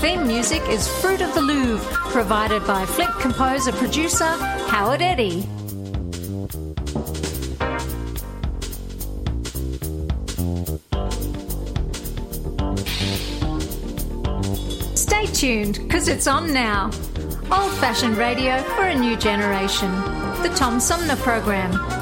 Theme music is Fruit of the Louvre, provided by Flint composer producer Howard Eddy. Stay tuned, because it's on now. Old fashioned radio for a new generation. The Tom Sumner Program.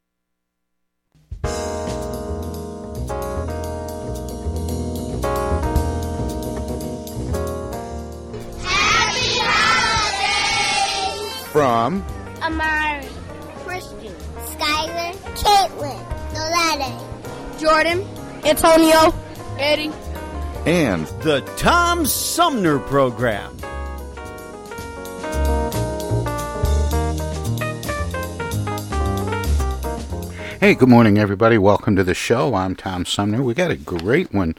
Happy holidays! From Amari, Christian, Skylar, Caitlin, Nolette, Jordan, Antonio, Eddie. and The Tom Sumner Program. Hey, good morning, everybody. Welcome to the show. I'm Tom Sumner. We got a great one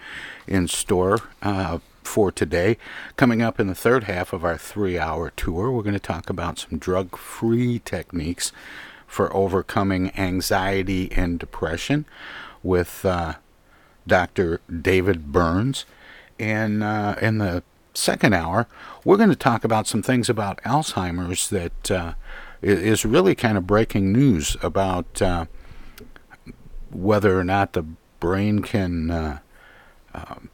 in store uh, for today. Coming up in the third half of our three hour tour, we're going to talk about some drug free techniques for overcoming anxiety and depression with uh, Dr. David Burns. And uh, in the second hour, we're going to talk about some things about Alzheimer's that uh, is really kind of breaking news about. Whether or not the brain can uh, um,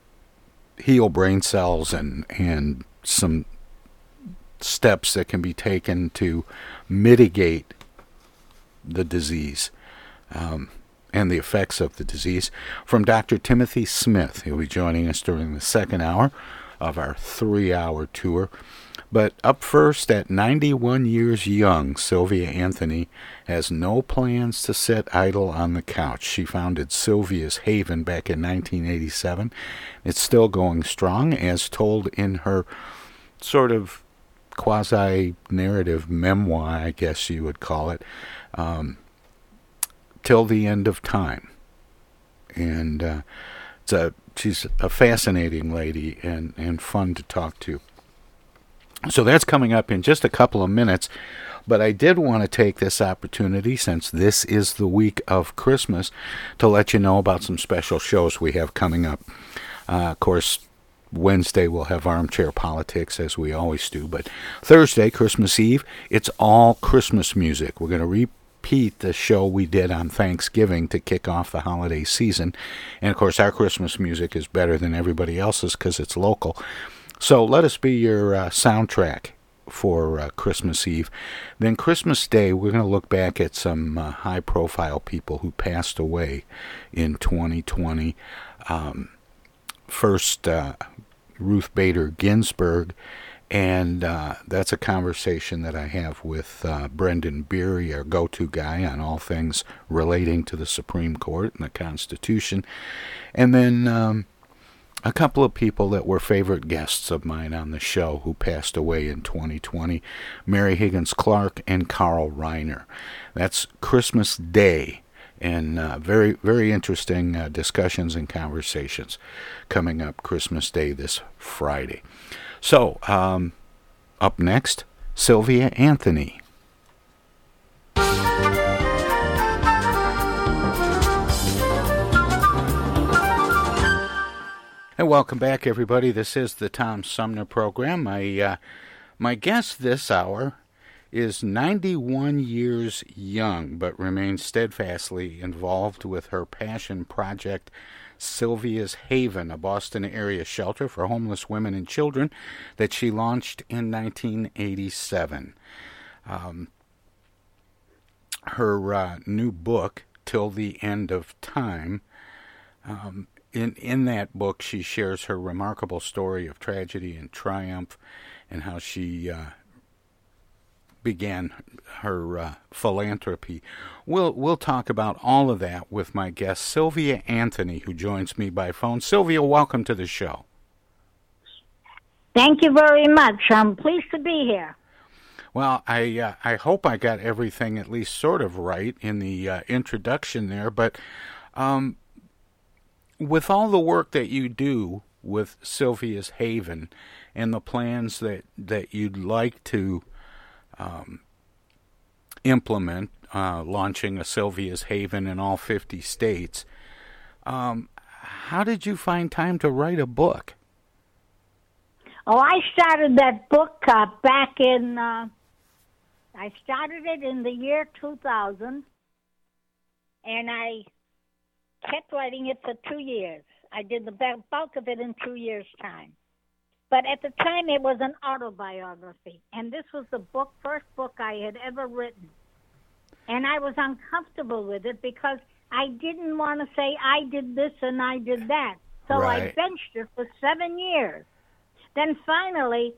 heal brain cells and and some steps that can be taken to mitigate the disease um, and the effects of the disease from Dr. Timothy Smith. He'll be joining us during the second hour of our three hour tour. But up first, at 91 years young, Sylvia Anthony has no plans to sit idle on the couch. She founded Sylvia's Haven back in 1987. It's still going strong, as told in her sort of quasi narrative memoir, I guess you would call it, um, till the end of time. And uh, it's a, she's a fascinating lady and, and fun to talk to. So that's coming up in just a couple of minutes. But I did want to take this opportunity, since this is the week of Christmas, to let you know about some special shows we have coming up. Uh, of course, Wednesday we'll have armchair politics as we always do, but Thursday, Christmas Eve, it's all Christmas music. We're going to repeat the show we did on Thanksgiving to kick off the holiday season. And of course, our Christmas music is better than everybody else's because it's local. So let us be your uh, soundtrack for uh, Christmas Eve. Then Christmas Day, we're going to look back at some uh, high profile people who passed away in 2020. Um, first, uh, Ruth Bader Ginsburg, and uh, that's a conversation that I have with uh, Brendan Beery, our go to guy on all things relating to the Supreme Court and the Constitution. And then. Um, a couple of people that were favorite guests of mine on the show who passed away in 2020 Mary Higgins Clark and Carl Reiner. That's Christmas Day. And uh, very, very interesting uh, discussions and conversations coming up Christmas Day this Friday. So, um, up next, Sylvia Anthony. And welcome back, everybody. This is the Tom Sumner program. My uh, my guest this hour is 91 years young but remains steadfastly involved with her passion project, Sylvia's Haven, a Boston area shelter for homeless women and children that she launched in 1987. Um, her uh, new book, Till the End of Time, um, in in that book, she shares her remarkable story of tragedy and triumph, and how she uh, began her uh, philanthropy. We'll we'll talk about all of that with my guest Sylvia Anthony, who joins me by phone. Sylvia, welcome to the show. Thank you very much. I'm pleased to be here. Well, I uh, I hope I got everything at least sort of right in the uh, introduction there, but um, with all the work that you do with Sylvia's Haven and the plans that that you'd like to um, implement, uh, launching a Sylvia's Haven in all 50 states. Um, how did you find time to write a book? Oh, I started that book uh, back in, uh, I started it in the year 2000, and I kept writing it for two years. I did the bulk of it in two years' time. But at the time, it was an autobiography, and this was the book, first book I had ever written. And I was uncomfortable with it because I didn't want to say I did this and I did that. So right. I benched it for seven years. Then finally,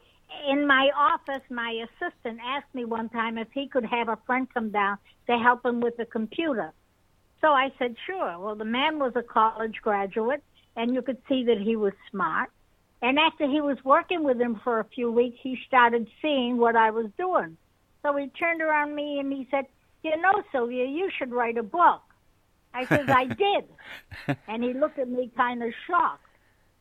in my office, my assistant asked me one time if he could have a friend come down to help him with the computer. So I said, sure. Well, the man was a college graduate, and you could see that he was smart. And after he was working with him for a few weeks, he started seeing what I was doing. So he turned around me and he said, You know, Sylvia, you should write a book. I said, I did. And he looked at me kind of shocked.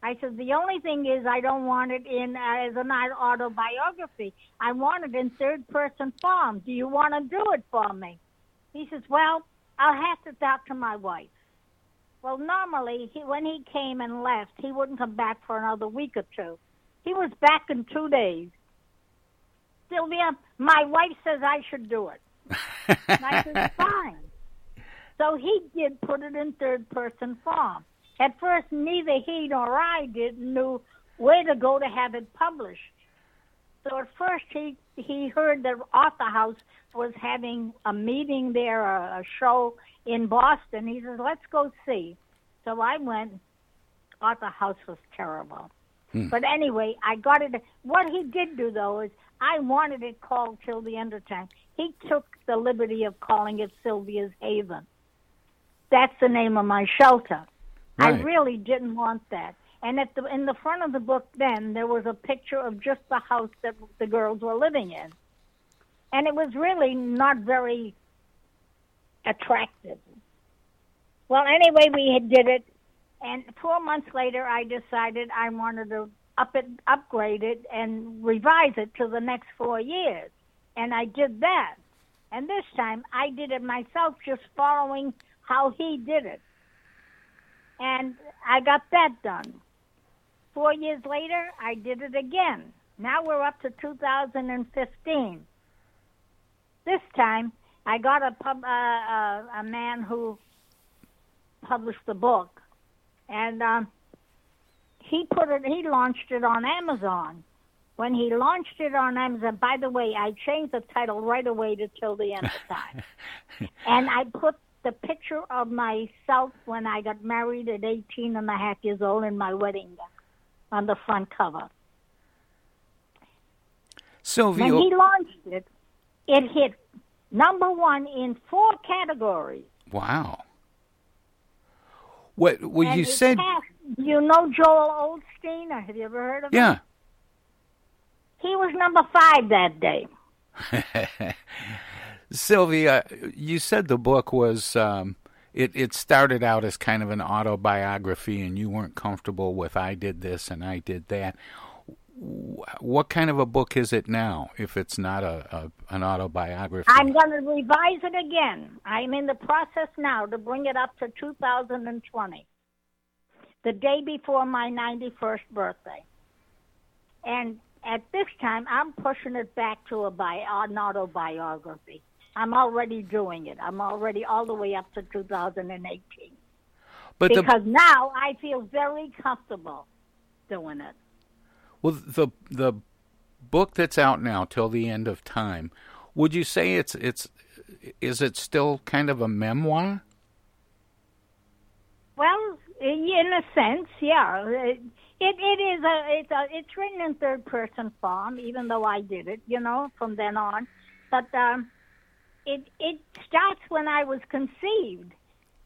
I said, The only thing is, I don't want it in uh, as an autobiography. I want it in third person form. Do you want to do it for me? He says, Well, I'll have to talk to my wife. Well, normally, he, when he came and left, he wouldn't come back for another week or two. He was back in two days. Sylvia, my wife says I should do it. and I said, fine. So he did put it in third person form. At first, neither he nor I did knew where to go to have it published. So at first, he he heard that Author House was having a meeting there, a, a show in Boston. He says, "Let's go see." So I went. Author House was terrible. Hmm. But anyway, I got it. What he did do though is I wanted it called Till the End of Time. He took the liberty of calling it Sylvia's Haven. That's the name of my shelter. Right. I really didn't want that. And at the in the front of the book, then there was a picture of just the house that the girls were living in, and it was really not very attractive. Well, anyway, we did it, and four months later, I decided I wanted to up it, upgrade it, and revise it to the next four years, and I did that. And this time, I did it myself, just following how he did it, and I got that done. Four years later, I did it again. Now we're up to 2015. This time, I got a pub, uh, uh, a man who published the book, and um, he put it. He launched it on Amazon. When he launched it on Amazon, by the way, I changed the title right away to "Till the End of Time," and I put the picture of myself when I got married at 18 and a half years old in my wedding gown on the front cover. Sylvia. When he launched it, it hit number one in four categories. Wow. What? Well, and you said. Passed, you know Joel Osteen? Have you ever heard of yeah. him? Yeah. He was number five that day. Sylvia, you said the book was um, it, it started out as kind of an autobiography and you weren't comfortable with I did this and I did that. What kind of a book is it now if it's not a, a an autobiography? I'm going to revise it again. I'm in the process now to bring it up to 2020, the day before my 91st birthday. And at this time, I'm pushing it back to a bi- an autobiography. I'm already doing it. I'm already all the way up to 2018. But because the, now I feel very comfortable doing it. well, the the book that's out now till the end of time, would you say it's it's is it still kind of a memoir? Well, in a sense, yeah. It, it, it is a it's a it's written in third person form, even though I did it, you know, from then on. But um, it it starts when I was conceived,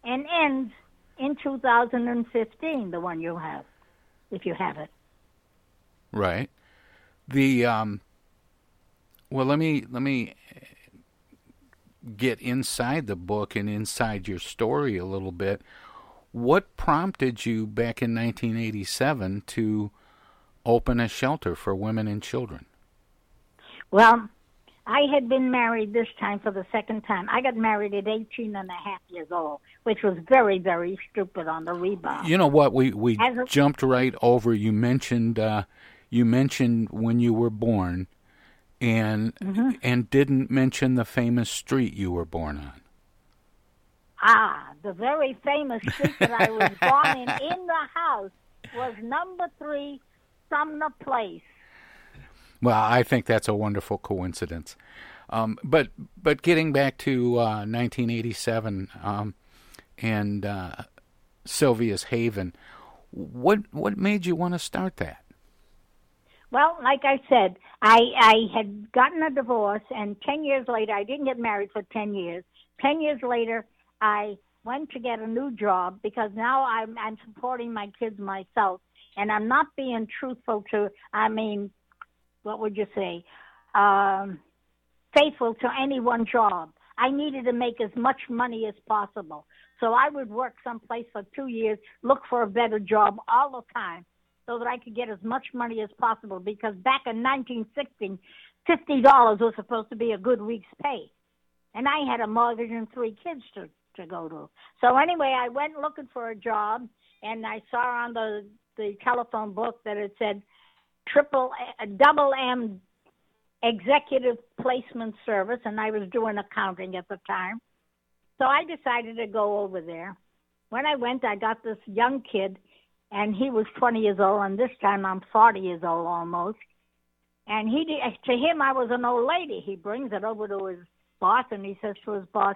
and ends in 2015. The one you have, if you have it. Right. The um well let me let me get inside the book and inside your story a little bit. What prompted you back in 1987 to open a shelter for women and children? Well, I had been married this time for the second time. I got married at 18 and a half years old, which was very, very stupid on the rebound. You know what? We we a- jumped right over. You mentioned uh, you mentioned when you were born, and Mm-hmm. and didn't mention the famous street you were born on. Ah, the very famous street that I was born in, in the house, was number three, Sumner Place. Well, I think that's a wonderful coincidence. Um, but but getting back to uh, 1987 um, and uh, Sylvia's Haven, what what made you want to start that? Well, like I said, I I had gotten a divorce, and ten years later, I didn't get married for ten years. Ten years later, I went to get a new job because now I'm I'm supporting my kids myself, and I'm not being truthful to. I mean, what would you say? Um, faithful to any one job. I needed to make as much money as possible. So I would work someplace for two years, look for a better job all the time so that I could get as much money as possible because back in 1960, $50 was supposed to be a good week's pay. And I had a mortgage and three kids to, to go to. So anyway, I went looking for a job and I saw on the, the telephone book that it said triple, a double M executive placement service and I was doing accounting at the time. So I decided to go over there. When I went, I got this young kid and he was 20 years old, and this time I'm 40 years old almost. And he, to him, I was an old lady. He brings it over to his boss, and he says to his boss,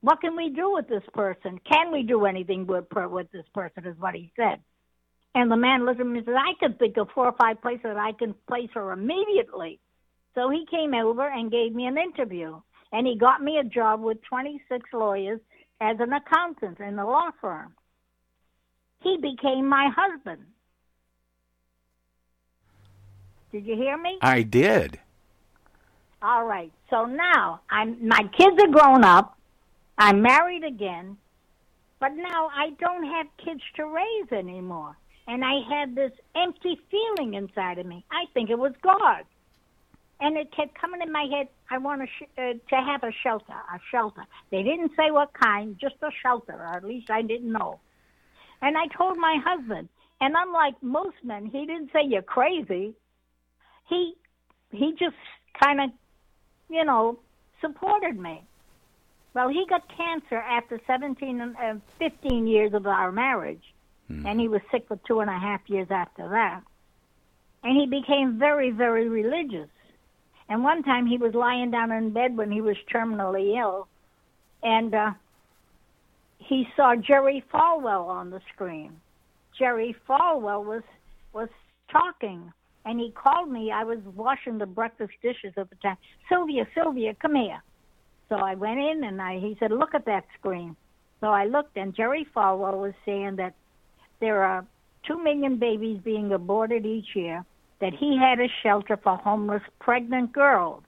"What can we do with this person? Can we do anything with with this person?" Is what he said. And the man looked at me and said, "I can think of four or five places that I can place her immediately." So he came over and gave me an interview, and he got me a job with 26 lawyers as an accountant in a law firm he became my husband. Did you hear me? I did. All right. So now I'm my kids are grown up. I'm married again. But now I don't have kids to raise anymore. And I had this empty feeling inside of me. I think it was God. And it kept coming in my head, I want to, sh- uh, to have a shelter, a shelter. They didn't say what kind, just a shelter, or at least I didn't know. And I told my husband, and unlike most men, he didn't say you're crazy. He he just kind of, you know, supported me. Well, he got cancer after 17 and uh, 15 years of our marriage, and he was sick for two and a half years after that. And he became very, very religious. And one time he was lying down in bed when he was terminally ill, and uh, he saw Jerry Falwell on the screen. Jerry Falwell was was talking, and he called me. I was washing the breakfast dishes at the time. Sylvia, Sylvia, come here. So I went in, and I he said, "Look at that screen." So I looked, and Jerry Falwell was saying that there are two million babies being aborted each year. That he had a shelter for homeless pregnant girls,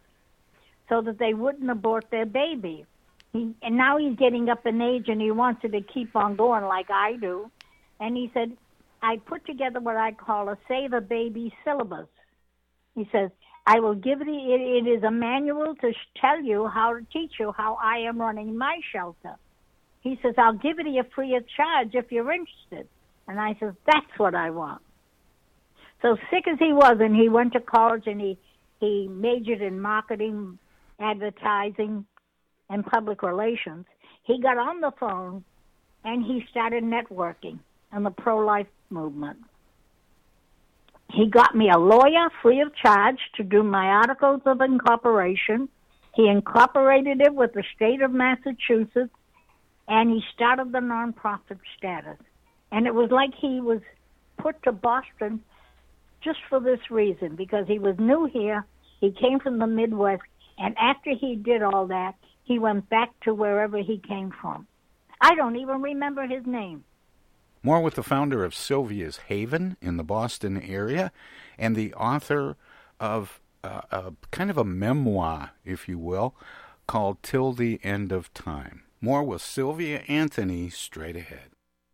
so that they wouldn't abort their baby. He, and now he's getting up in age and he wants it to keep on going like I do. And he said, I put together what I call a Save a Baby syllabus. He says, I will give it, it, it is a manual to sh- tell you how to teach you how I am running my shelter. He says, I'll give it to you free of charge if you're interested. And I says, that's what I want. So sick as he was, and he went to college and he he majored in marketing, advertising, and public relations. He got on the phone and he started networking in the pro life movement. He got me a lawyer free of charge to do my articles of incorporation. He incorporated it with the state of Massachusetts and he started the nonprofit status. And it was like he was put to Boston just for this reason because he was new here. He came from the Midwest. And after he did all that, he went back to wherever he came from. I don't even remember his name. More with the founder of Sylvia's Haven in the Boston area and the author of uh, a kind of a memoir, if you will, called Till the End of Time. More with Sylvia Anthony straight ahead.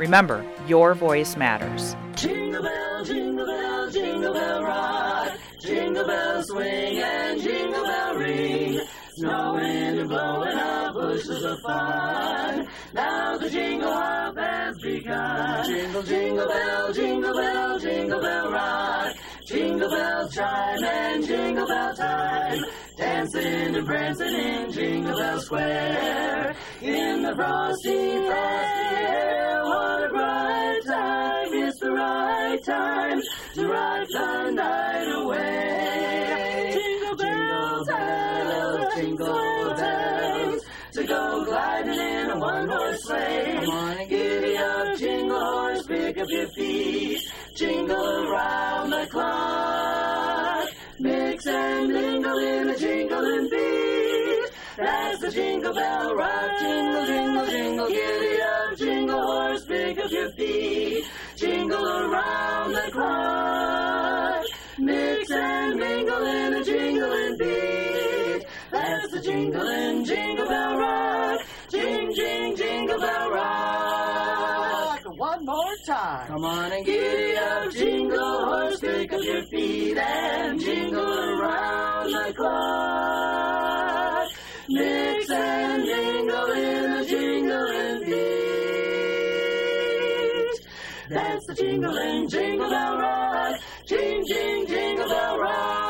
Remember, your voice matters. Jingle bell, jingle bell, jingle bell rock. Jingle bell swing and jingle bell ring. Snowing and blowing up bushels of fun. Now the jingle hop has begun. Jingle, jingle bell, jingle bell, jingle bell rock. Jingle bells chime and jingle bell time. Dancing and prancing in Jingle Bell Square. In the frosty, frosty air, right time to ride the night away. Jingle bells, bells, jingle bells. To go gliding in a one-horse sleigh. Come on and giddy up, jingle horse, pick up your feet. Jingle around the clock. Mix and mingle in a jingling beat. That's the jingle bell rock. Jingle, jingle, jingle, giddy up, jingle horse, pick up your feet. Jingle around the clock. Mix and mingle in a jingling beat. That's the jingling jingle bell rock. Jing, jing, jingle bell rock. One more time. Come on and giddy up, jingle horse, pick up your feet and jingle around the clock. Mix and jingle in a jingling beat. Jingling jingle bell rock. Jing, jing, jingle bell rock.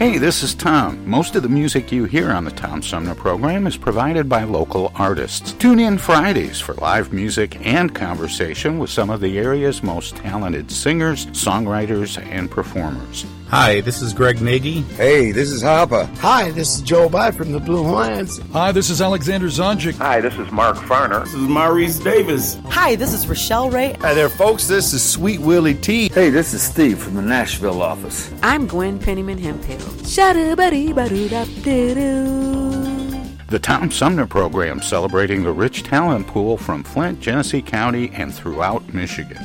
Hey, this is Tom. Most of the music you hear on the Tom Sumner program is provided by local artists. Tune in Fridays for live music and conversation with some of the area's most talented singers, songwriters, and performers. Hi, this is Greg Nagy. Hey, this is Harper. Hi, this is Joe By from the Blue Hawaiians. Hi, this is Alexander Zonjic. Hi, this is Mark Farner. This is Maurice Davis. Hi, this is Rochelle Ray. Hi there, folks. This is Sweet Willie T. Hey, this is Steve from the Nashville office. I'm Gwen Pennyman Hemphill. The Tom Sumner program celebrating the rich talent pool from Flint, Genesee County, and throughout Michigan.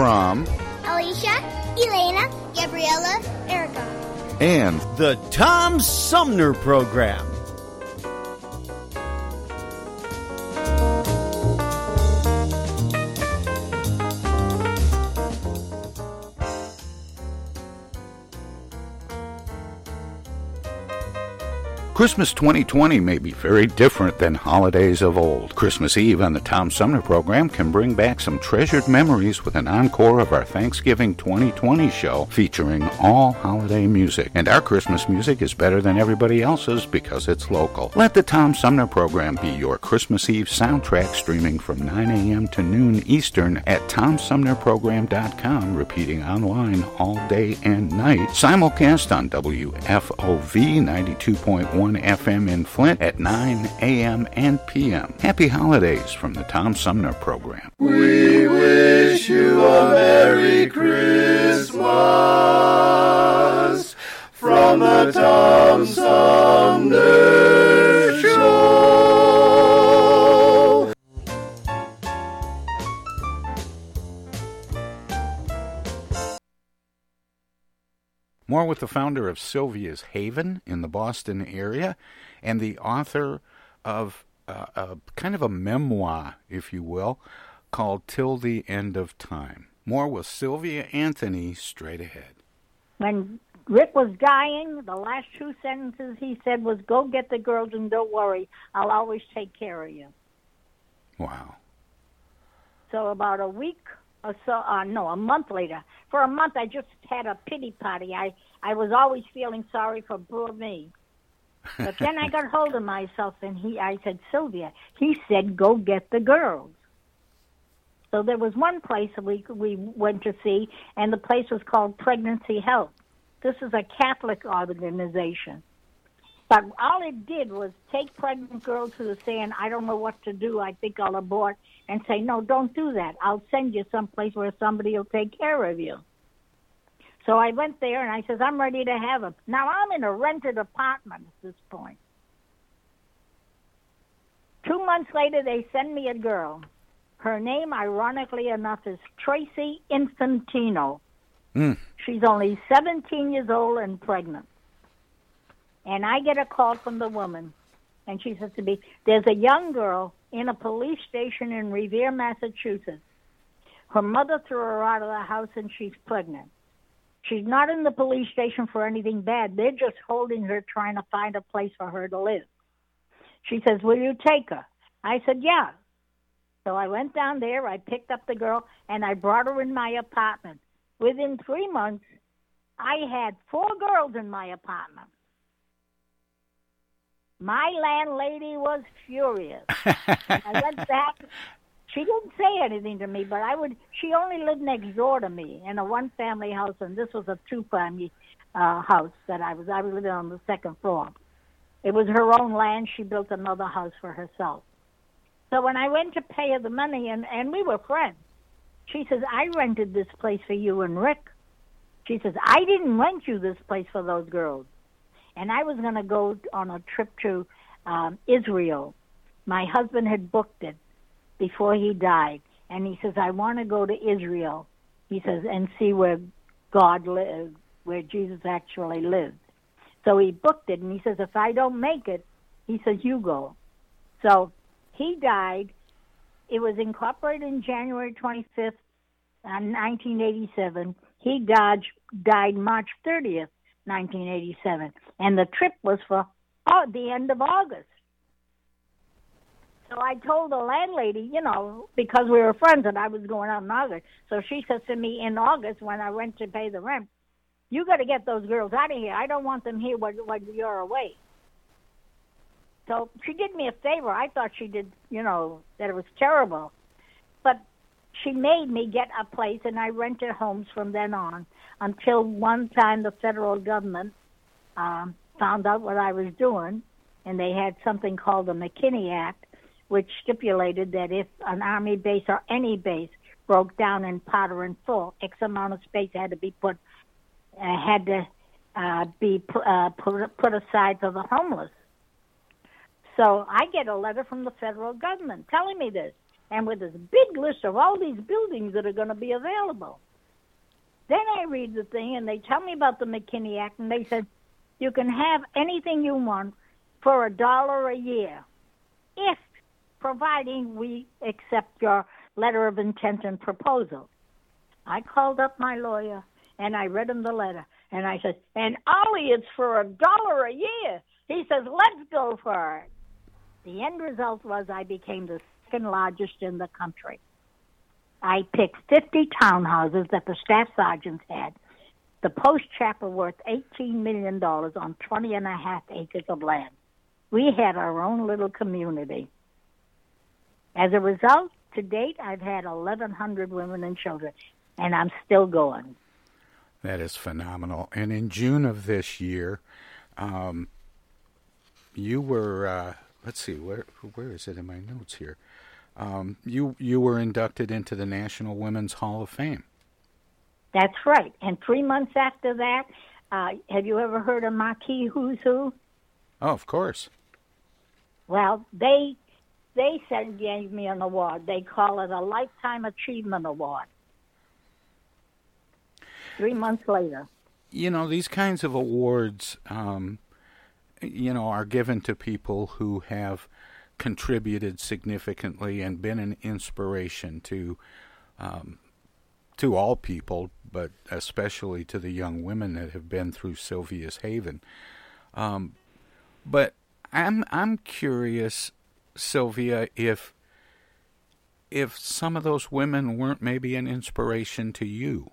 From Alicia, Elena, Gabriella, Erica. and The Tom Sumner Program. Christmas 2020 may be very different than holidays of old. Christmas Eve on the Tom Sumner program can bring back some treasured memories with an encore of our Thanksgiving 2020 show featuring all holiday music. And our Christmas music is better than everybody else's because it's local. Let the Tom Sumner program be your Christmas Eve soundtrack streaming from 9 a.m. to noon Eastern at TomSumnerProgram.com, repeating online all day and night. Simulcast on WFOV 92.1 FM in Flint at 9 a.m. and p.m. Happy holidays from the Tom Sumner program. We wish you a Merry Christmas from the Tom Sumner Show. More with the founder of Sylvia's Haven in the Boston area and the author of uh, a kind of a memoir, if you will, called Till the End of Time. More with Sylvia Anthony straight ahead. When Rick was dying, the last two sentences he said was, Go get the girls and don't worry. I'll always take care of you. Wow. So about a week or so, uh, no, a month later, for a month I just had a pity party. I, I was always feeling sorry for poor me. But then I got hold of myself and he, I said, Sylvia, he said, go get the girls. So there was one place we we went to see, and the place was called Pregnancy Help. This is a Catholic organization. But all it did was take pregnant girls who were saying, I don't know what to do, I think I'll abort, and say, no, don't do that. I'll send you someplace where somebody will take care of you. So I went there and I says, I'm ready to have him. Now I'm in a rented apartment at this point. Two months later, they send me a girl. Her name, ironically enough, is Tracy Infantino. Mm. She's only 17 years old and pregnant. And I get a call from the woman, and she says to me, There's a young girl in a police station in Revere, Massachusetts. Her mother threw her out of the house and she's pregnant. She's not in the police station for anything bad. They're just holding her, trying to find a place for her to live. She says, Will you take her? I said, Yeah. So I went down there, I picked up the girl, and I brought her in my apartment. Within three months, I had four girls in my apartment. My landlady was furious. I went back. She didn't say anything to me, but I would. She only lived next door to me in a one-family house, and this was a two-family uh, house that I was. I was living on the second floor. It was her own land. She built another house for herself. So when I went to pay her the money, and and we were friends, she says, "I rented this place for you and Rick." She says, "I didn't rent you this place for those girls." And I was going to go on a trip to um, Israel. My husband had booked it before he died, and he says, "I want to go to Israel." He says, and see where God lived, where Jesus actually lived. So he booked it, and he says, "If I don't make it," he says, "You go." So he died. It was incorporated in January 25th, uh, 1987. He died, died March 30th, 1987. And the trip was for oh, the end of August. So I told the landlady, you know, because we were friends and I was going out in August. So she says to me in August when I went to pay the rent, you got to get those girls out of here. I don't want them here when, when you're away. So she did me a favor. I thought she did, you know, that it was terrible. She made me get a place, and I rented homes from then on until one time the federal government um, found out what I was doing, and they had something called the McKinney Act, which stipulated that if an Army base or any base broke down in or in full, X amount of space had to be put, uh, had to uh, be uh, put, put aside for the homeless. So I get a letter from the federal government telling me this, and with this big list of all these buildings that are going to be available. Then I read the thing, and they tell me about the McKinney Act, and they said you can have anything you want for a dollar a year, if providing we accept your letter of intent and proposal. I called up my lawyer and I read him the letter, and I said, and Ollie, it's for a dollar a year. He says, let's go for it. The end result was I became the second largest in the country. I picked 50 townhouses that the staff sergeants had. The post chapel worth $18 million on 20 and a half acres of land. We had our own little community. As a result, to date, I've had 1,100 women and children, and I'm still going. That is phenomenal. And in June of this year, um, you were uh, let's see where where is it in my notes here? Um, you you were inducted into the National Women's Hall of Fame. That's right. And three months after that, uh, have you ever heard of Marquis Who's Who? Oh, of course. Well, they they said gave me an award. They call it a Lifetime Achievement Award. Three months later. You know these kinds of awards. Um, you know, are given to people who have contributed significantly and been an inspiration to um, to all people, but especially to the young women that have been through Sylvia's Haven. Um, but I'm I'm curious, Sylvia, if if some of those women weren't maybe an inspiration to you.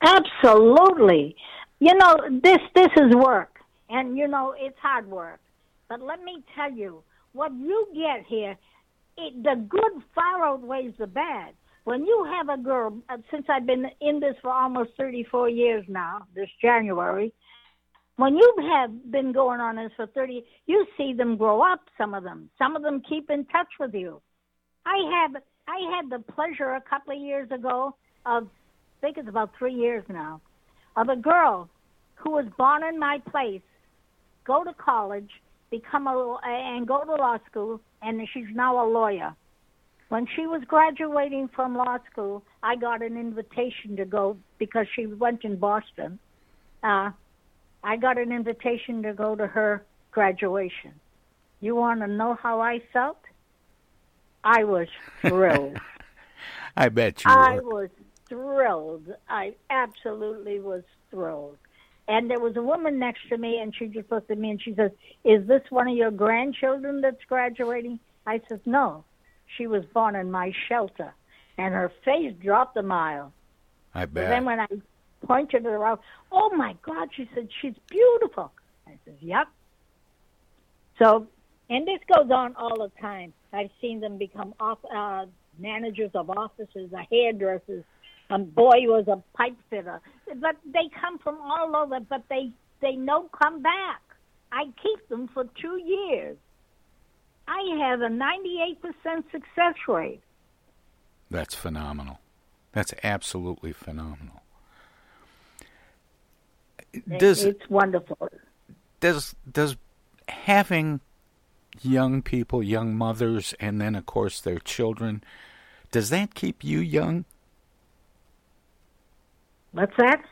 Absolutely. You know, this this is work. And you know, it's hard work. But let me tell you, what you get here, it, the good far outweighs the bad. When you have a girl, uh, since I've been in this for almost 34 years now, this January, when you have been going on this for 30, you see them grow up, some of them. Some of them keep in touch with you. I have, I had the pleasure a couple of years ago of, I think it's about three years now, of a girl who was born in my place go to college, become a and go to law school, and she's now a lawyer. When she was graduating from law school, I got an invitation to go because she went in Boston. Uh, I got an invitation to go to her graduation. You want to know how I felt? I was thrilled. I bet you I were. was thrilled. I absolutely was thrilled. And there was a woman next to me, and she just looked at me and she says, "Is this one of your grandchildren that's graduating?" I said, "No, she was born in my shelter," and her face dropped a mile. I And bet. then when I pointed her out, "Oh my God!" She said, "She's beautiful." I said, "Yep." So, and this goes on all the time. I've seen them become off, uh, managers of offices, uh, hairdressers. Um, boy was a pipe fitter, but they come from all over. But they they no come back. I keep them for two years. I have a 98% success rate. That's phenomenal. That's absolutely phenomenal. Does it's wonderful. does does having young people, young mothers, and then of course their children, does that keep you young? What's that?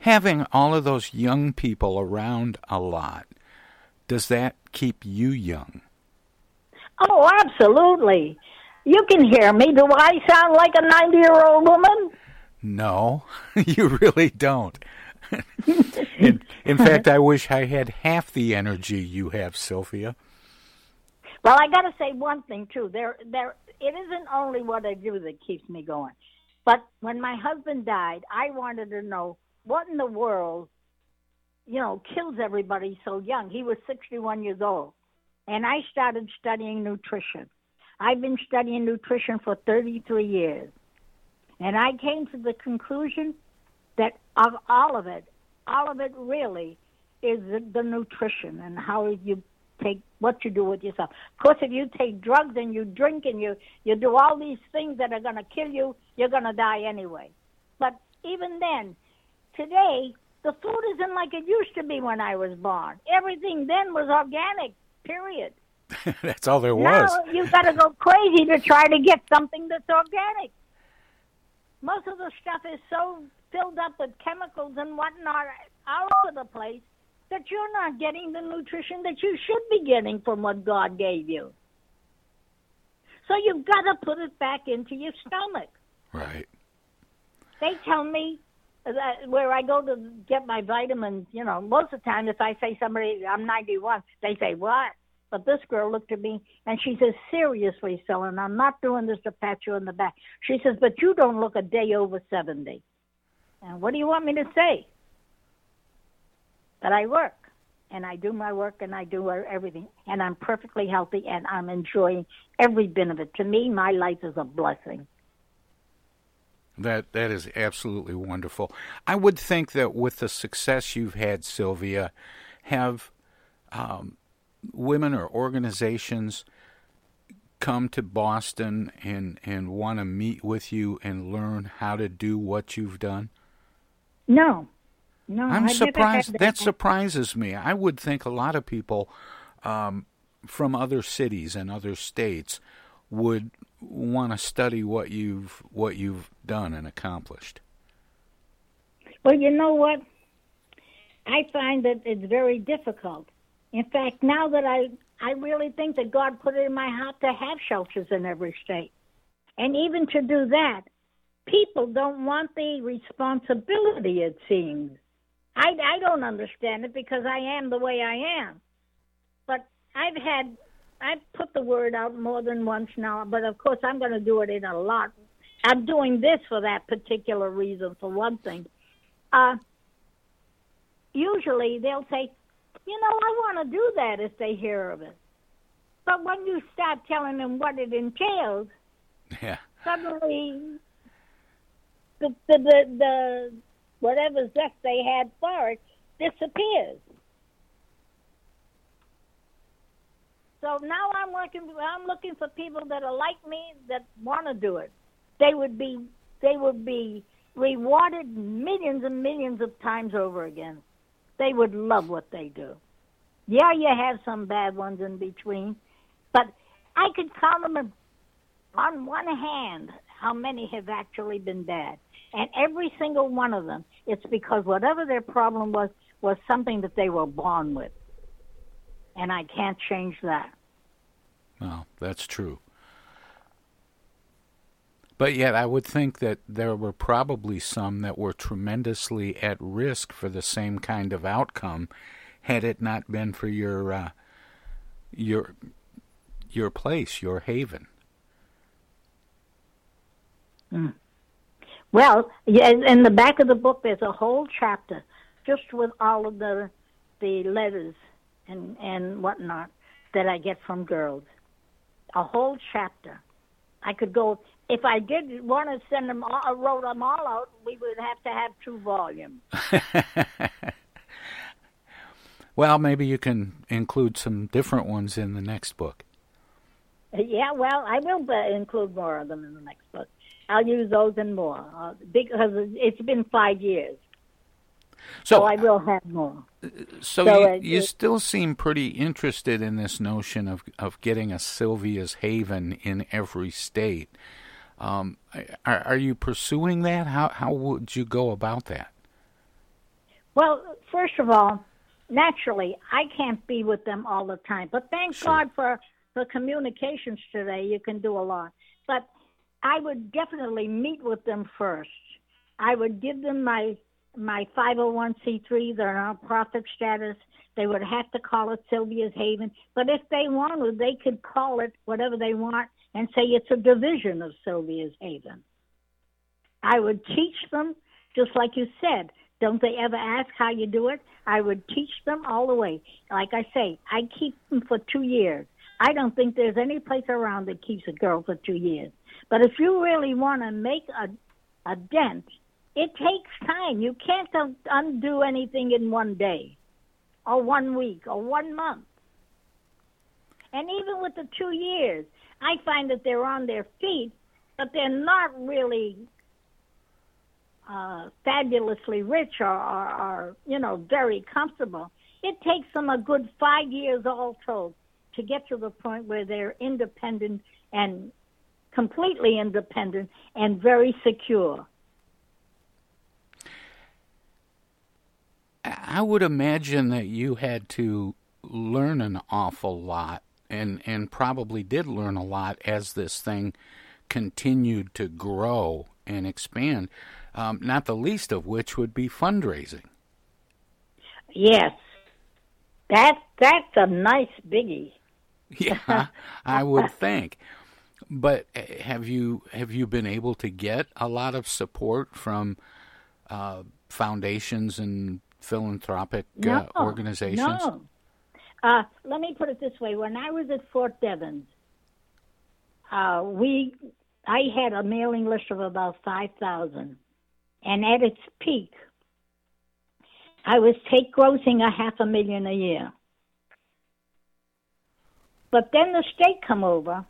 Having all of those young people around a lot, does that keep you young? Oh, absolutely. You can hear me. Do I sound like a 90 year old woman? No, you really don't. in, in fact, I wish I had half the energy you have, Sylvia. Well, I got to say one thing too. There, there. It isn't only what I do that keeps me going, but when my husband died, I wanted to know what in the world, you know, kills everybody so young. He was 61 years old, and I started studying nutrition. I've been studying nutrition for 33 years, and I came to the conclusion that of all of it, all of it really is the, the nutrition and how you take what you do with yourself. Of course, if you take drugs and you drink and you you do all these things that are going to kill you, you're going to die anyway. But even then, today the food isn't like it used to be when I was born. Everything then was organic. Period. that's all there was. Now you've got to go crazy to try to get something that's organic. Most of the stuff is so filled up with chemicals and whatnot all over the place that you're not getting the nutrition that you should be getting from what God gave you. So you've got to put it back into your stomach. Right. They tell me that where I go to get my vitamins, you know, most of the time if I say somebody I'm 91, they say what? But this girl looked at me and she says, seriously, Ellen, I'm not doing this to pat you on the back. She says, but you don't look a day over 70. And what do you want me to say? That I work and I do my work and I do everything and I'm perfectly healthy and I'm enjoying every bit of it. To me, my life is a blessing. That that is absolutely wonderful. I would think that with the success you've had, Sylvia, have um, women or organizations come to Boston and and want to meet with you and learn how to do what you've done? No, no. I'm I've surprised. That. that. surprises me. I would think a lot of people um, from other cities and other states would want to study what you've what you've done and accomplished. Well, you know what? I find that it's very difficult. In fact, now that I I really think that God put it in my heart to have shelters in every state. And even to do that, people don't want the responsibility, it seems. I, I don't understand it because I am the way I am. But I've had I've put the word out more than once now, but of course I'm going to do it in a lot. I'm doing this for that particular reason, for one thing. Uh, usually they'll say, you know, I want to do that if they hear of it. But when you start telling them what it entails, yeah. suddenly the, the, the, the whatever zest they had for it disappears. So now I'm working. I'm looking for people that are like me that want to do it. They would be. They would be rewarded millions and millions of times over again. They would love what they do. Yeah, you have some bad ones in between, but I could count them on one hand how many have actually been bad. And every single one of them, it's because whatever their problem was, was something that they were born with and I can't change that. No, that's true. But yet, I would think that there were probably some that were tremendously at risk for the same kind of outcome, had it not been for your uh, your your place, your haven. Mm. Well, yeah, in the back of the book, there's a whole chapter just with all of the the letters and and whatnot that I get from girls. A whole chapter. I could go if I did want to send them all, uh, wrote them all out. We would have to have two volumes. well, maybe you can include some different ones in the next book. Yeah, well, I will uh, include more of them in the next book. I'll use those and more uh, because it's been five years. So, so I will have more. So, so you, it, you it, still seem pretty interested in this notion of of getting a Sylvia's Haven in every state. Um, are, are you pursuing that? How how would you go about that? Well, first of all, naturally, I can't be with them all the time. But thank sure. God for for communications today. You can do a lot. But I would definitely meet with them first. I would give them my my 501c3, their nonprofit status. They would have to call it Sylvia's Haven. But if they wanted, they could call it whatever they want and say it's a division of Sylvia's Haven. I would teach them, just like you said. Don't they ever ask how you do it? I would teach them all the way. Like I say, I keep them for two years. I don't think there's any place around that keeps a girl for two years. But if you really want to make a a dent, it takes time. You can't undo anything in one day. or one week or one month. And even with the two years, I find that they're on their feet, but they're not really uh, fabulously rich or, or, or, you know, very comfortable. It takes them a good five years all told to get to the point where they're independent and completely independent and very secure. I would imagine that you had to learn an awful lot and and probably did learn a lot as this thing continued to grow and expand. Um, not the least of which would be fundraising. Yes, that that's a nice biggie. Yeah, I would think. But eh, have you have you been able to get a lot of support from uh, foundations and philanthropic uh, organizations? No. Uh, let me put it this way: When I was at Fort Devens, uh, we I had a mailing list of about five thousand, and at its peak, I was take grossing a half a million a year. But then the state come over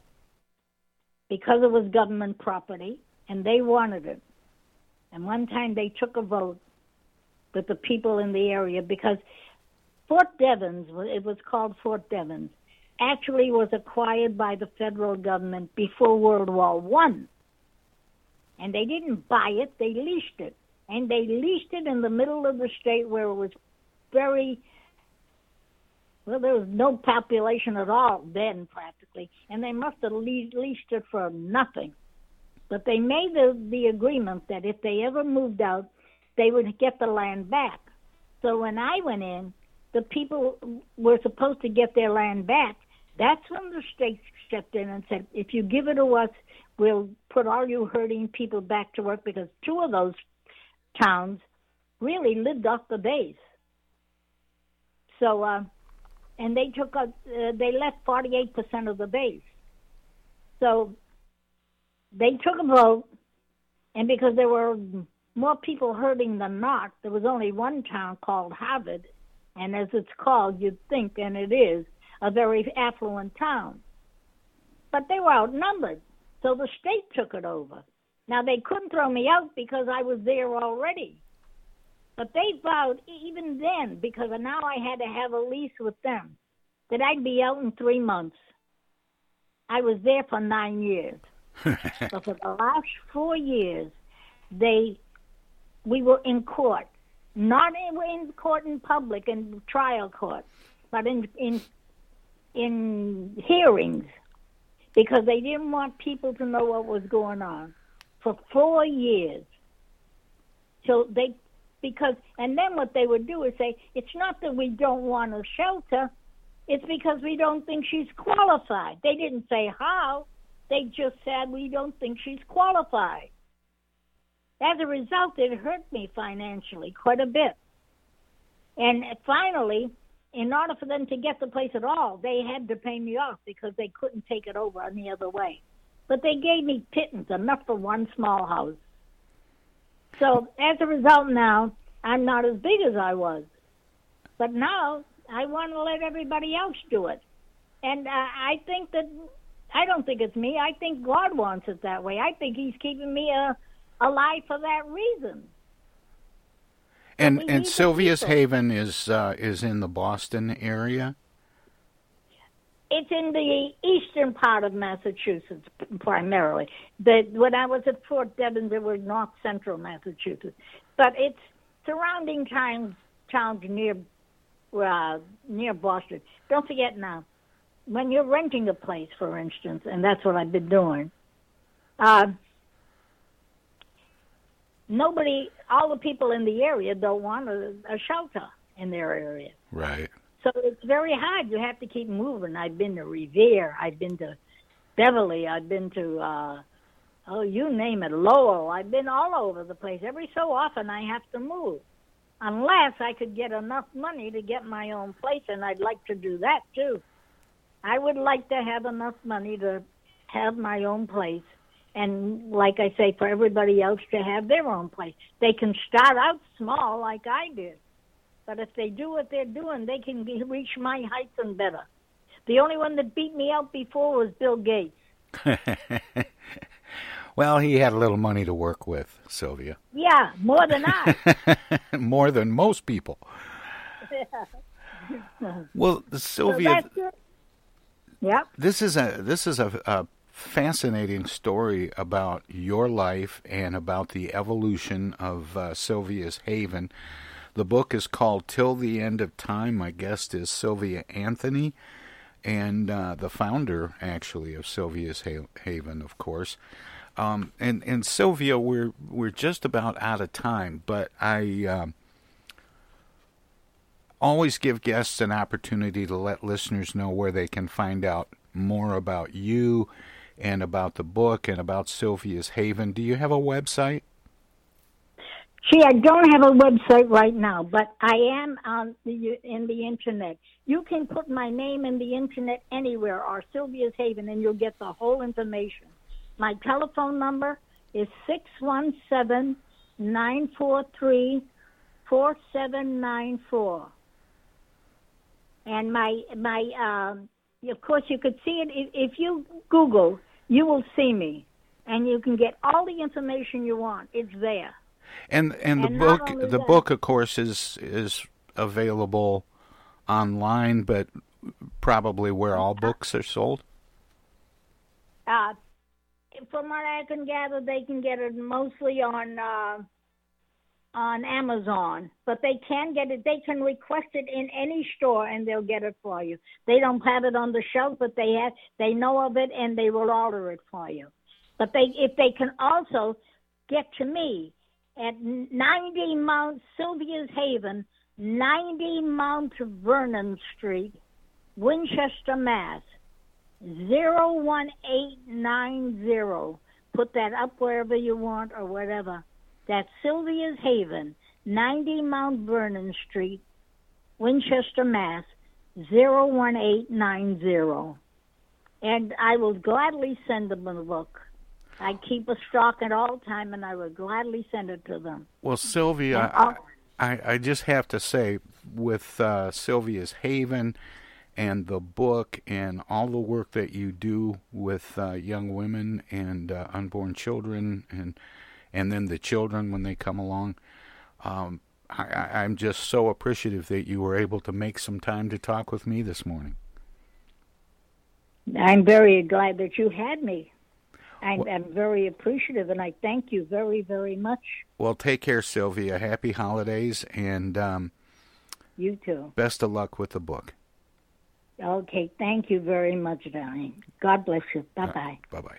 because it was government property, and they wanted it. And one time they took a vote with the people in the area because Fort Devens, it was called Fort Devens, actually was acquired by the federal government before World War One. And they didn't buy it, they leased it. And they leased it in the middle of the state where it was very well, there was no population at all then, practically, and they must have leased, leased it for nothing. But they made the, the agreement that if they ever moved out, they would get the land back. So when I went in, the people were supposed to get their land back. That's when the state stepped in and said, if you give it to us, we'll put all you hurting people back to work because two of those towns really lived off the base. So, uh, and they took a, uh, they left 48% of the base. So they took a vote, and because there were more people hurting than not, there was only one town called Harvard, and as it's called, you'd think, and it is, a very affluent town. But they were outnumbered, so the state took it over. Now they couldn't throw me out because I was there already. But they vowed even then, because now I had to have a lease with them, that I'd be out in three months. I was there for nine years. so for the last four years, they we were in court, not in, in court in public in trial court, but in in in hearings, because they didn't want people to know what was going on for four years. So they because and then what they would do is say it's not that we don't want a shelter it's because we don't think she's qualified. They didn't say how they just said we don't think she's qualified. As a result it hurt me financially quite a bit. And finally in order for them to get the place at all they had to pay me off because they couldn't take it over any other way. But they gave me pittance enough for one small house so as a result, now I'm not as big as I was. But now I want to let everybody else do it. And uh, I think that I don't think it's me. I think God wants it that way. I think He's keeping me uh, alive for that reason. And and Sylvia's Haven is uh, is in the Boston area. It's in the eastern part of Massachusetts primarily. The, when I was at Fort Devens, it was north central Massachusetts, but it's surrounding towns towns near uh, near Boston. Don't forget now, when you're renting a place, for instance, and that's what I've been doing. Uh, nobody, all the people in the area don't want a, a shelter in their area. Right. So it's very hard. You have to keep moving. I've been to Revere. I've been to Beverly. I've been to uh oh, you name it, Lowell. I've been all over the place. Every so often I have to move. Unless I could get enough money to get my own place and I'd like to do that too. I would like to have enough money to have my own place and like I say for everybody else to have their own place. They can start out small like I did But if they do what they're doing, they can be, reach my heights and better. The only one that beat me out before was Bill Gates. well, he had a little money to work with, Sylvia. Yeah, more than I. more than most people. well, Sylvia. So Yep. This is a this is a, a fascinating story about your life and about the evolution of uh, Sylvia's Haven. The book is called Till the End of Time. My guest is Sylvia Anthony, and uh, the founder, actually, of Sylvia's Haven, of course. Um, and and Sylvia, we're we're just about out of time, but I uh, always give guests an opportunity to let listeners know where they can find out more about you and about the book and about Sylvia's Haven. Do you have a website? See, I don't have a website right now, but I am on the in the internet. You can put my name in the internet anywhere or Sylvia's Haven, and you'll get the whole information. My telephone number is six one seven nine four three four seven nine four. And my my um, of course you could see it if, if you Google, you will see me, and you can get all the information you want. It's there. And and the And book the that- book of course is is available online, but probably where all books are sold. Uh, from what I can gather, they can get it mostly on uh, on Amazon, but they can get it. They can request it in any store, and they'll get it for you. They don't have it on the shelf, but they have. They know of it, and they will order it for you. But they, if they can also get to me at 90 Mount Sylvia's Haven, 90 Mount Vernon Street, Winchester, Mass. 01890. Put that up wherever you want or whatever. That's Sylvia's Haven, 90 Mount Vernon Street, Winchester, Mass. 01890. And I will gladly send them the book. I keep a stock at all time, and I would gladly send it to them. Well, Sylvia, I, I, I just have to say, with uh, Sylvia's Haven and the book and all the work that you do with uh, young women and uh, unborn children and and then the children when they come along, um, I, I'm just so appreciative that you were able to make some time to talk with me this morning. I'm very glad that you had me. I'm, I'm very appreciative, and I thank you very, very much. Well, take care, Sylvia. Happy holidays and um, You too. best of luck with the book. Okay, thank you very much, darling. God bless you. Bye bye. Bye bye.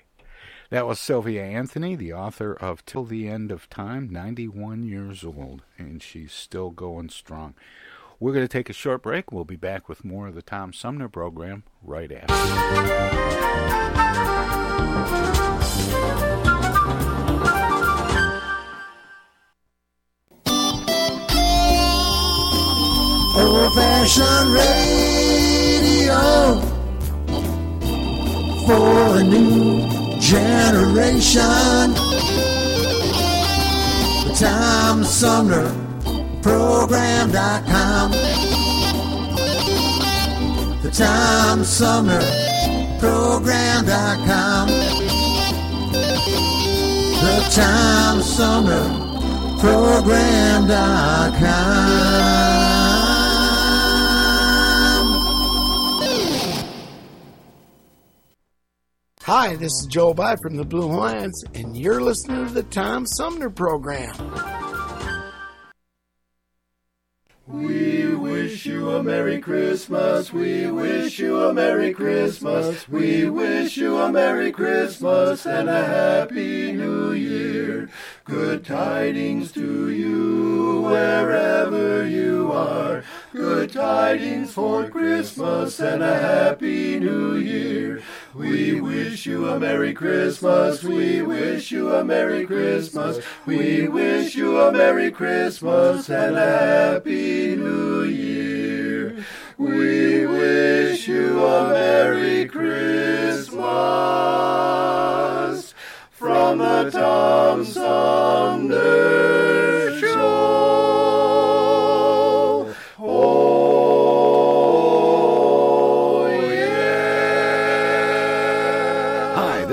That was Sylvia Anthony, the author of Till the End of Time, 91 years old, and she's still going strong. We're going to take a short break. We'll be back with more of the Tom Sumner program right after. Generation. The Tom Sumner Program.com. The Tom Sumner Program.com. The Tom Sumner Program.com. Hi, this is Joe By from the Blue Lions, and you're listening to the Tom Sumner Program. We wish you a Merry Christmas. We wish you a Merry Christmas. We wish you a Merry Christmas and a Happy New Year. Good tidings to you wherever you are. Good tidings for Christmas and a Happy New Year. We wish you a Merry Christmas. We wish you a Merry Christmas. We wish you a Merry Christmas and a Happy New Year. We wish you a Merry Christmas from the Tom Sumner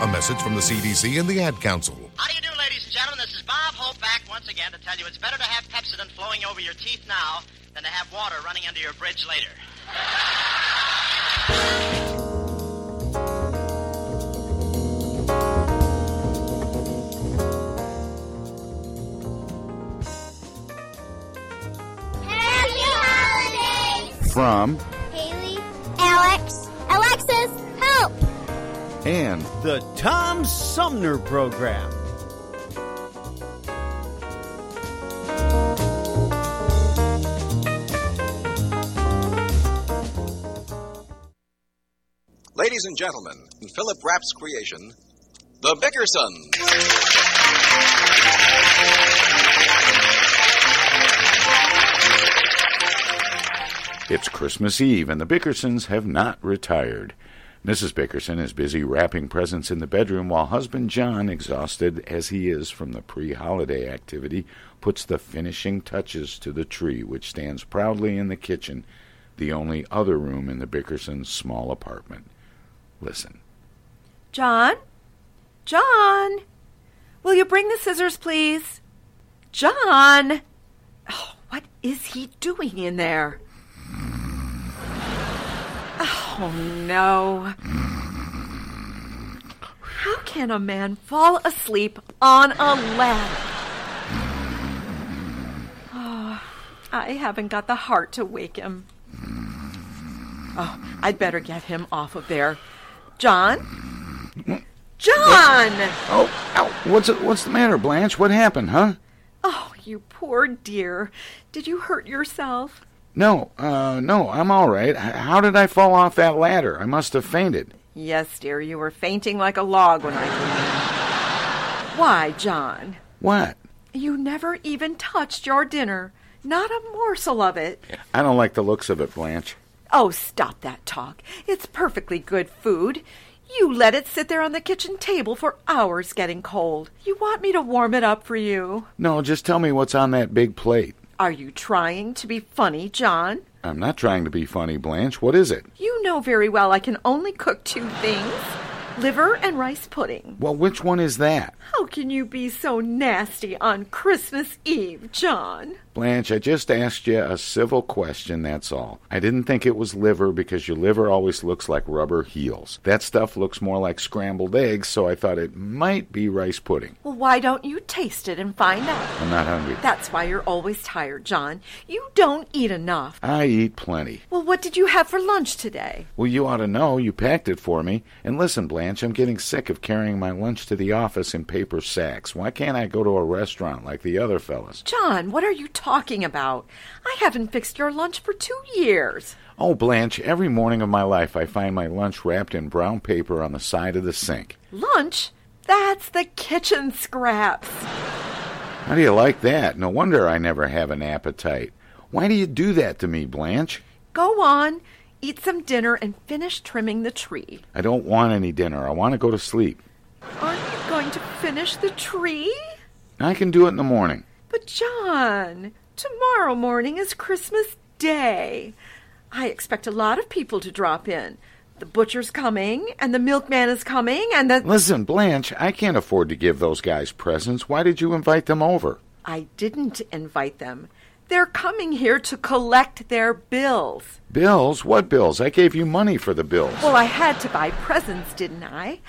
A message from the CDC and the Ad Council. How do you do, ladies and gentlemen? This is Bob Hope back once again to tell you it's better to have Pepsodent flowing over your teeth now than to have water running under your bridge later. Happy holidays! From Haley, Alex, Alexis, help! And The Tom Sumner Program. Ladies and gentlemen, in Philip Rapp's creation, The Bickersons. It's Christmas Eve, and the Bickersons have not retired. Mrs. Bickerson is busy wrapping presents in the bedroom while husband John, exhausted as he is from the pre holiday activity, puts the finishing touches to the tree which stands proudly in the kitchen, the only other room in the Bickersons' small apartment. Listen. John? John? Will you bring the scissors, please? John! Oh, what is he doing in there? Oh, no. How can a man fall asleep on a ladder? Oh, I haven't got the heart to wake him. Oh, I'd better get him off of there. John? John! Oh, ow, what's it, what's the matter, Blanche? What happened, huh? Oh, you poor dear. Did you hurt yourself? No, uh, no, I'm all right. How did I fall off that ladder? I must have fainted. Yes, dear, you were fainting like a log when I came in. Why, John? What? You never even touched your dinner. Not a morsel of it. I don't like the looks of it, Blanche. Oh, stop that talk. It's perfectly good food. You let it sit there on the kitchen table for hours getting cold. You want me to warm it up for you? No, just tell me what's on that big plate. Are you trying to be funny, John? I'm not trying to be funny, Blanche. What is it? You know very well I can only cook two things liver and rice pudding. Well, which one is that? How can you be so nasty on Christmas Eve, John? Blanche, I just asked you a civil question, that's all. I didn't think it was liver because your liver always looks like rubber heels. That stuff looks more like scrambled eggs, so I thought it might be rice pudding. Well, why don't you taste it and find out? I'm not hungry. That's why you're always tired, John. You don't eat enough. I eat plenty. Well, what did you have for lunch today? Well, you ought to know. You packed it for me. And listen, Blanche, I'm getting sick of carrying my lunch to the office in paper sacks. Why can't I go to a restaurant like the other fellas? John, what are you talking about? I haven't fixed your lunch for two years. Oh, Blanche, every morning of my life I find my lunch wrapped in brown paper on the side of the sink. Lunch? That's the kitchen scraps. How do you like that? No wonder I never have an appetite. Why do you do that to me, Blanche? Go on, eat some dinner and finish trimming the tree. I don't want any dinner. I want to go to sleep. Aren't you going to finish the tree? I can do it in the morning. But, John, tomorrow morning is Christmas Day. I expect a lot of people to drop in. The butcher's coming, and the milkman is coming, and the. Listen, Blanche, I can't afford to give those guys presents. Why did you invite them over? I didn't invite them. They're coming here to collect their bills. Bills? What bills? I gave you money for the bills. Well, I had to buy presents, didn't I?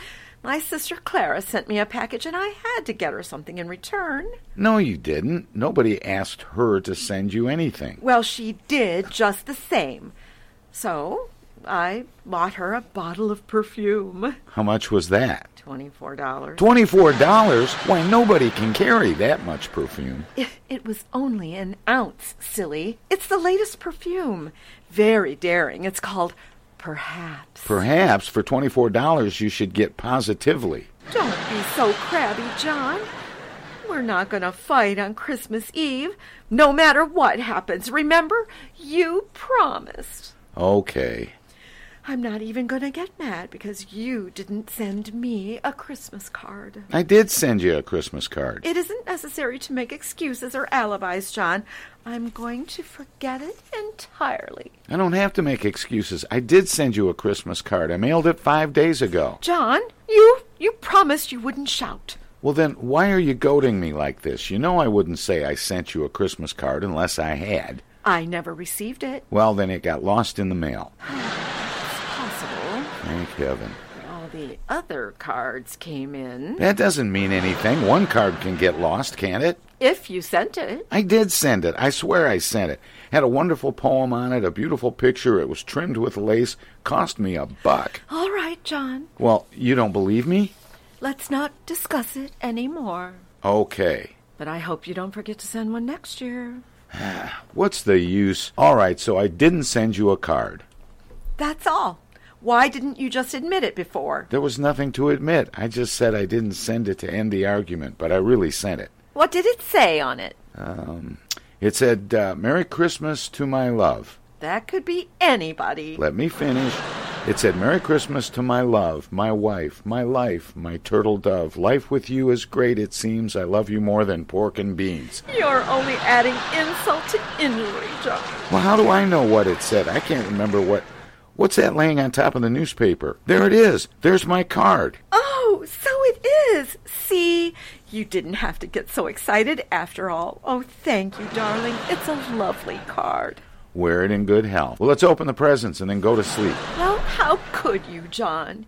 My sister Clara sent me a package, and I had to get her something in return. No, you didn't. Nobody asked her to send you anything. Well, she did just the same. So I bought her a bottle of perfume. How much was that? Twenty-four dollars. Twenty-four dollars? Why, nobody can carry that much perfume. It, it was only an ounce, silly. It's the latest perfume. Very daring. It's called Perhaps. Perhaps for twenty-four dollars you should get positively. Don't be so crabby, John. We're not going to fight on Christmas Eve, no matter what happens. Remember, you promised. Okay. I'm not even going to get mad because you didn't send me a Christmas card. I did send you a Christmas card. It isn't necessary to make excuses or alibis, John. I'm going to forget it entirely. I don't have to make excuses. I did send you a Christmas card. I mailed it five days ago. John, you you promised you wouldn't shout. Well, then, why are you goading me like this? You know I wouldn't say I sent you a Christmas card unless I had. I never received it. Well, then it got lost in the mail. Thank heaven. All the other cards came in. That doesn't mean anything. One card can get lost, can't it? If you sent it. I did send it. I swear I sent it. Had a wonderful poem on it, a beautiful picture. It was trimmed with lace. Cost me a buck. All right, John. Well, you don't believe me? Let's not discuss it anymore. Okay. But I hope you don't forget to send one next year. What's the use? All right, so I didn't send you a card. That's all. Why didn't you just admit it before? There was nothing to admit. I just said I didn't send it to end the argument, but I really sent it. What did it say on it? Um, it said, uh, Merry Christmas to my love. That could be anybody. Let me finish. It said, Merry Christmas to my love, my wife, my life, my turtle dove. Life with you is great, it seems. I love you more than pork and beans. You're only adding insult to injury, John. Well, how do I know what it said? I can't remember what. What's that laying on top of the newspaper? There it is. There's my card. Oh, so it is. See, you didn't have to get so excited after all. Oh, thank you, darling. It's a lovely card. Wear it in good health. Well, let's open the presents and then go to sleep. Well, how could you, John?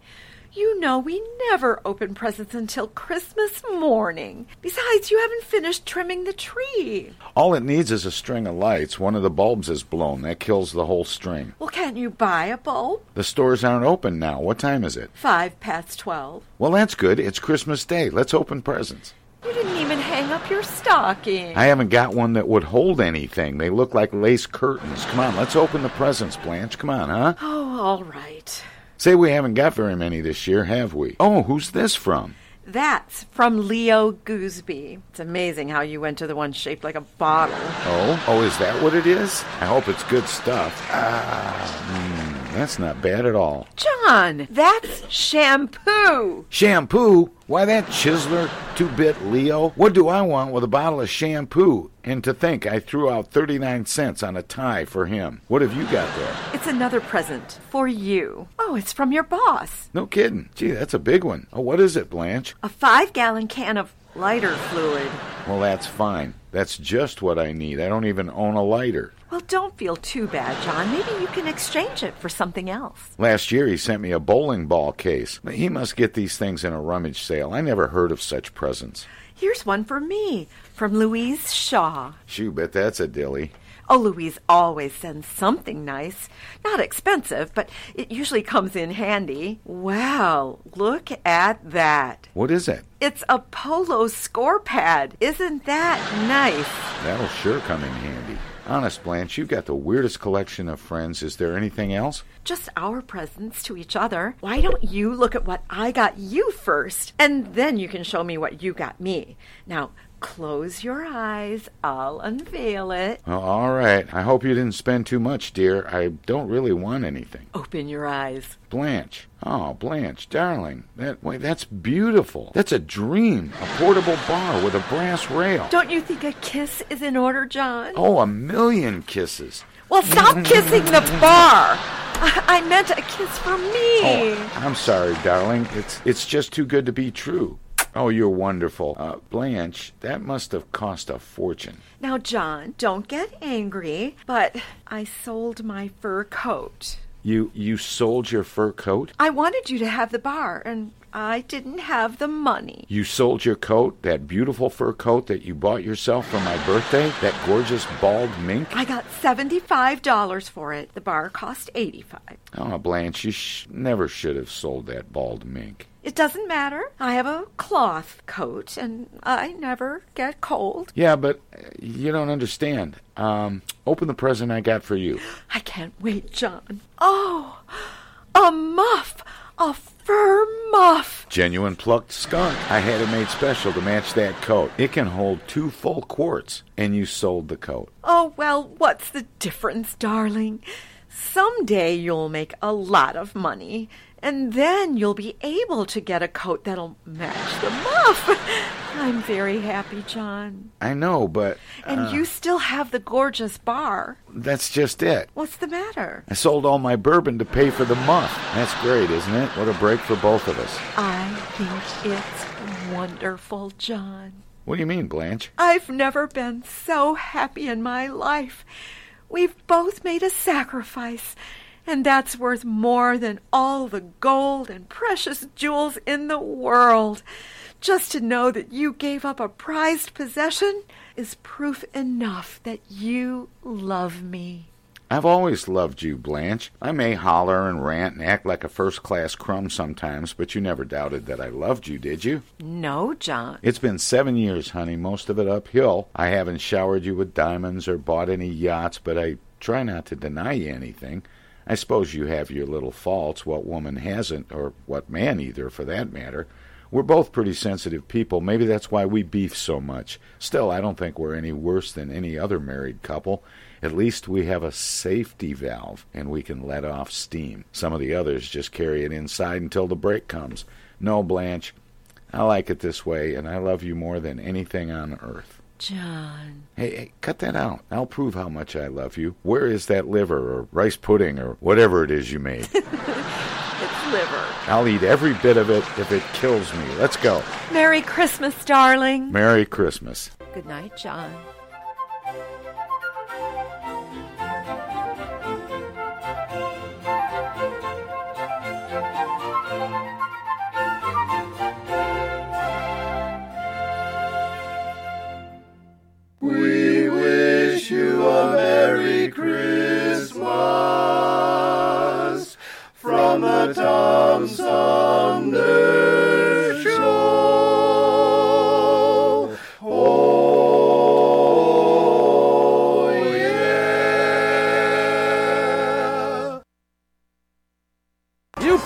You know we never open presents until Christmas morning. Besides, you haven't finished trimming the tree. All it needs is a string of lights. One of the bulbs is blown. That kills the whole string. Well, can't you buy a bulb? The stores aren't open now. What time is it? Five past twelve. Well, that's good. It's Christmas Day. Let's open presents. You didn't even hang up your stocking. I haven't got one that would hold anything. They look like lace curtains. Come on, let's open the presents, Blanche. Come on, huh? Oh, all right. Say we haven't got very many this year, have we? Oh, who's this from? That's from Leo Gooseby. It's amazing how you went to the one shaped like a bottle. Oh, oh, is that what it is? I hope it's good stuff. Ah, mm, that's not bad at all. John, that's shampoo. Shampoo? Why that chiseler, two bit Leo? What do I want with a bottle of shampoo? And to think I threw out 39 cents on a tie for him. What have you got there? It's another present for you. Oh, it's from your boss. No kidding. Gee, that's a big one. Oh, what is it, Blanche? A five gallon can of lighter fluid. Well, that's fine. That's just what I need. I don't even own a lighter. Well, don't feel too bad, John. Maybe you can exchange it for something else. Last year he sent me a bowling ball case. He must get these things in a rummage sale. I never heard of such presents. Here's one for me from Louise Shaw. Shoo, bet that's a dilly. Oh, Louise always sends something nice. Not expensive, but it usually comes in handy. Wow, look at that. What is it? It's a polo score pad. Isn't that nice? That'll sure come in handy. Honest, Blanche, you've got the weirdest collection of friends. Is there anything else? Just our presents to each other. Why don't you look at what I got you first, and then you can show me what you got me. Now, close your eyes. I'll unveil it. Oh, all right. I hope you didn't spend too much, dear. I don't really want anything. Open your eyes. Blanche. Oh, Blanche, darling. That wait, that's beautiful. That's a dream. A portable bar with a brass rail. Don't you think a kiss is in order, John? Oh, a million kisses. Well, stop kissing the bar. I, I meant a kiss for me. Oh, I'm sorry, darling. It's it's just too good to be true. Oh, you're wonderful. Uh, Blanche, that must have cost a fortune. Now, John, don't get angry, but I sold my fur coat. You you sold your fur coat? I wanted you to have the bar, and I didn't have the money. You sold your coat, that beautiful fur coat that you bought yourself for my birthday, that gorgeous bald mink? I got $75 for it. The bar cost 85 Oh, Blanche, you sh- never should have sold that bald mink. It doesn't matter. I have a cloth coat, and I never get cold. Yeah, but uh, you don't understand. Um, open the present I got for you. I can't wait, John. Oh, a muff! A fur muff! Genuine plucked skunk. I had it made special to match that coat. It can hold two full quarts, and you sold the coat. Oh, well, what's the difference, darling? Someday you'll make a lot of money, and then you'll be able to get a coat that'll match the muff. I'm very happy, John. I know, but. And uh, you still have the gorgeous bar. That's just it. What's the matter? I sold all my bourbon to pay for the muff. That's great, isn't it? What a break for both of us. I think it's wonderful, John. What do you mean, Blanche? I've never been so happy in my life. We've both made a sacrifice, and that's worth more than all the gold and precious jewels in the world. Just to know that you gave up a prized possession is proof enough that you love me. I've always loved you, Blanche. I may holler and rant and act like a first class crumb sometimes, but you never doubted that I loved you, did you? No, John. It's been seven years, honey, most of it uphill. I haven't showered you with diamonds or bought any yachts, but I try not to deny you anything. I suppose you have your little faults. What woman hasn't, or what man either, for that matter? We're both pretty sensitive people. Maybe that's why we beef so much. Still, I don't think we're any worse than any other married couple. At least we have a safety valve and we can let off steam. Some of the others just carry it inside until the break comes. No, Blanche, I like it this way, and I love you more than anything on earth. John. Hey, hey, cut that out. I'll prove how much I love you. Where is that liver or rice pudding or whatever it is you made? it's liver. I'll eat every bit of it if it kills me. Let's go. Merry Christmas, darling. Merry Christmas. Good night, John.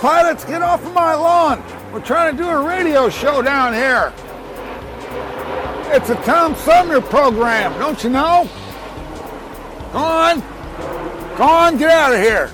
Pilots, get off of my lawn. We're trying to do a radio show down here. It's a Tom Sumner program, don't you know? Go on. Go on, get out of here.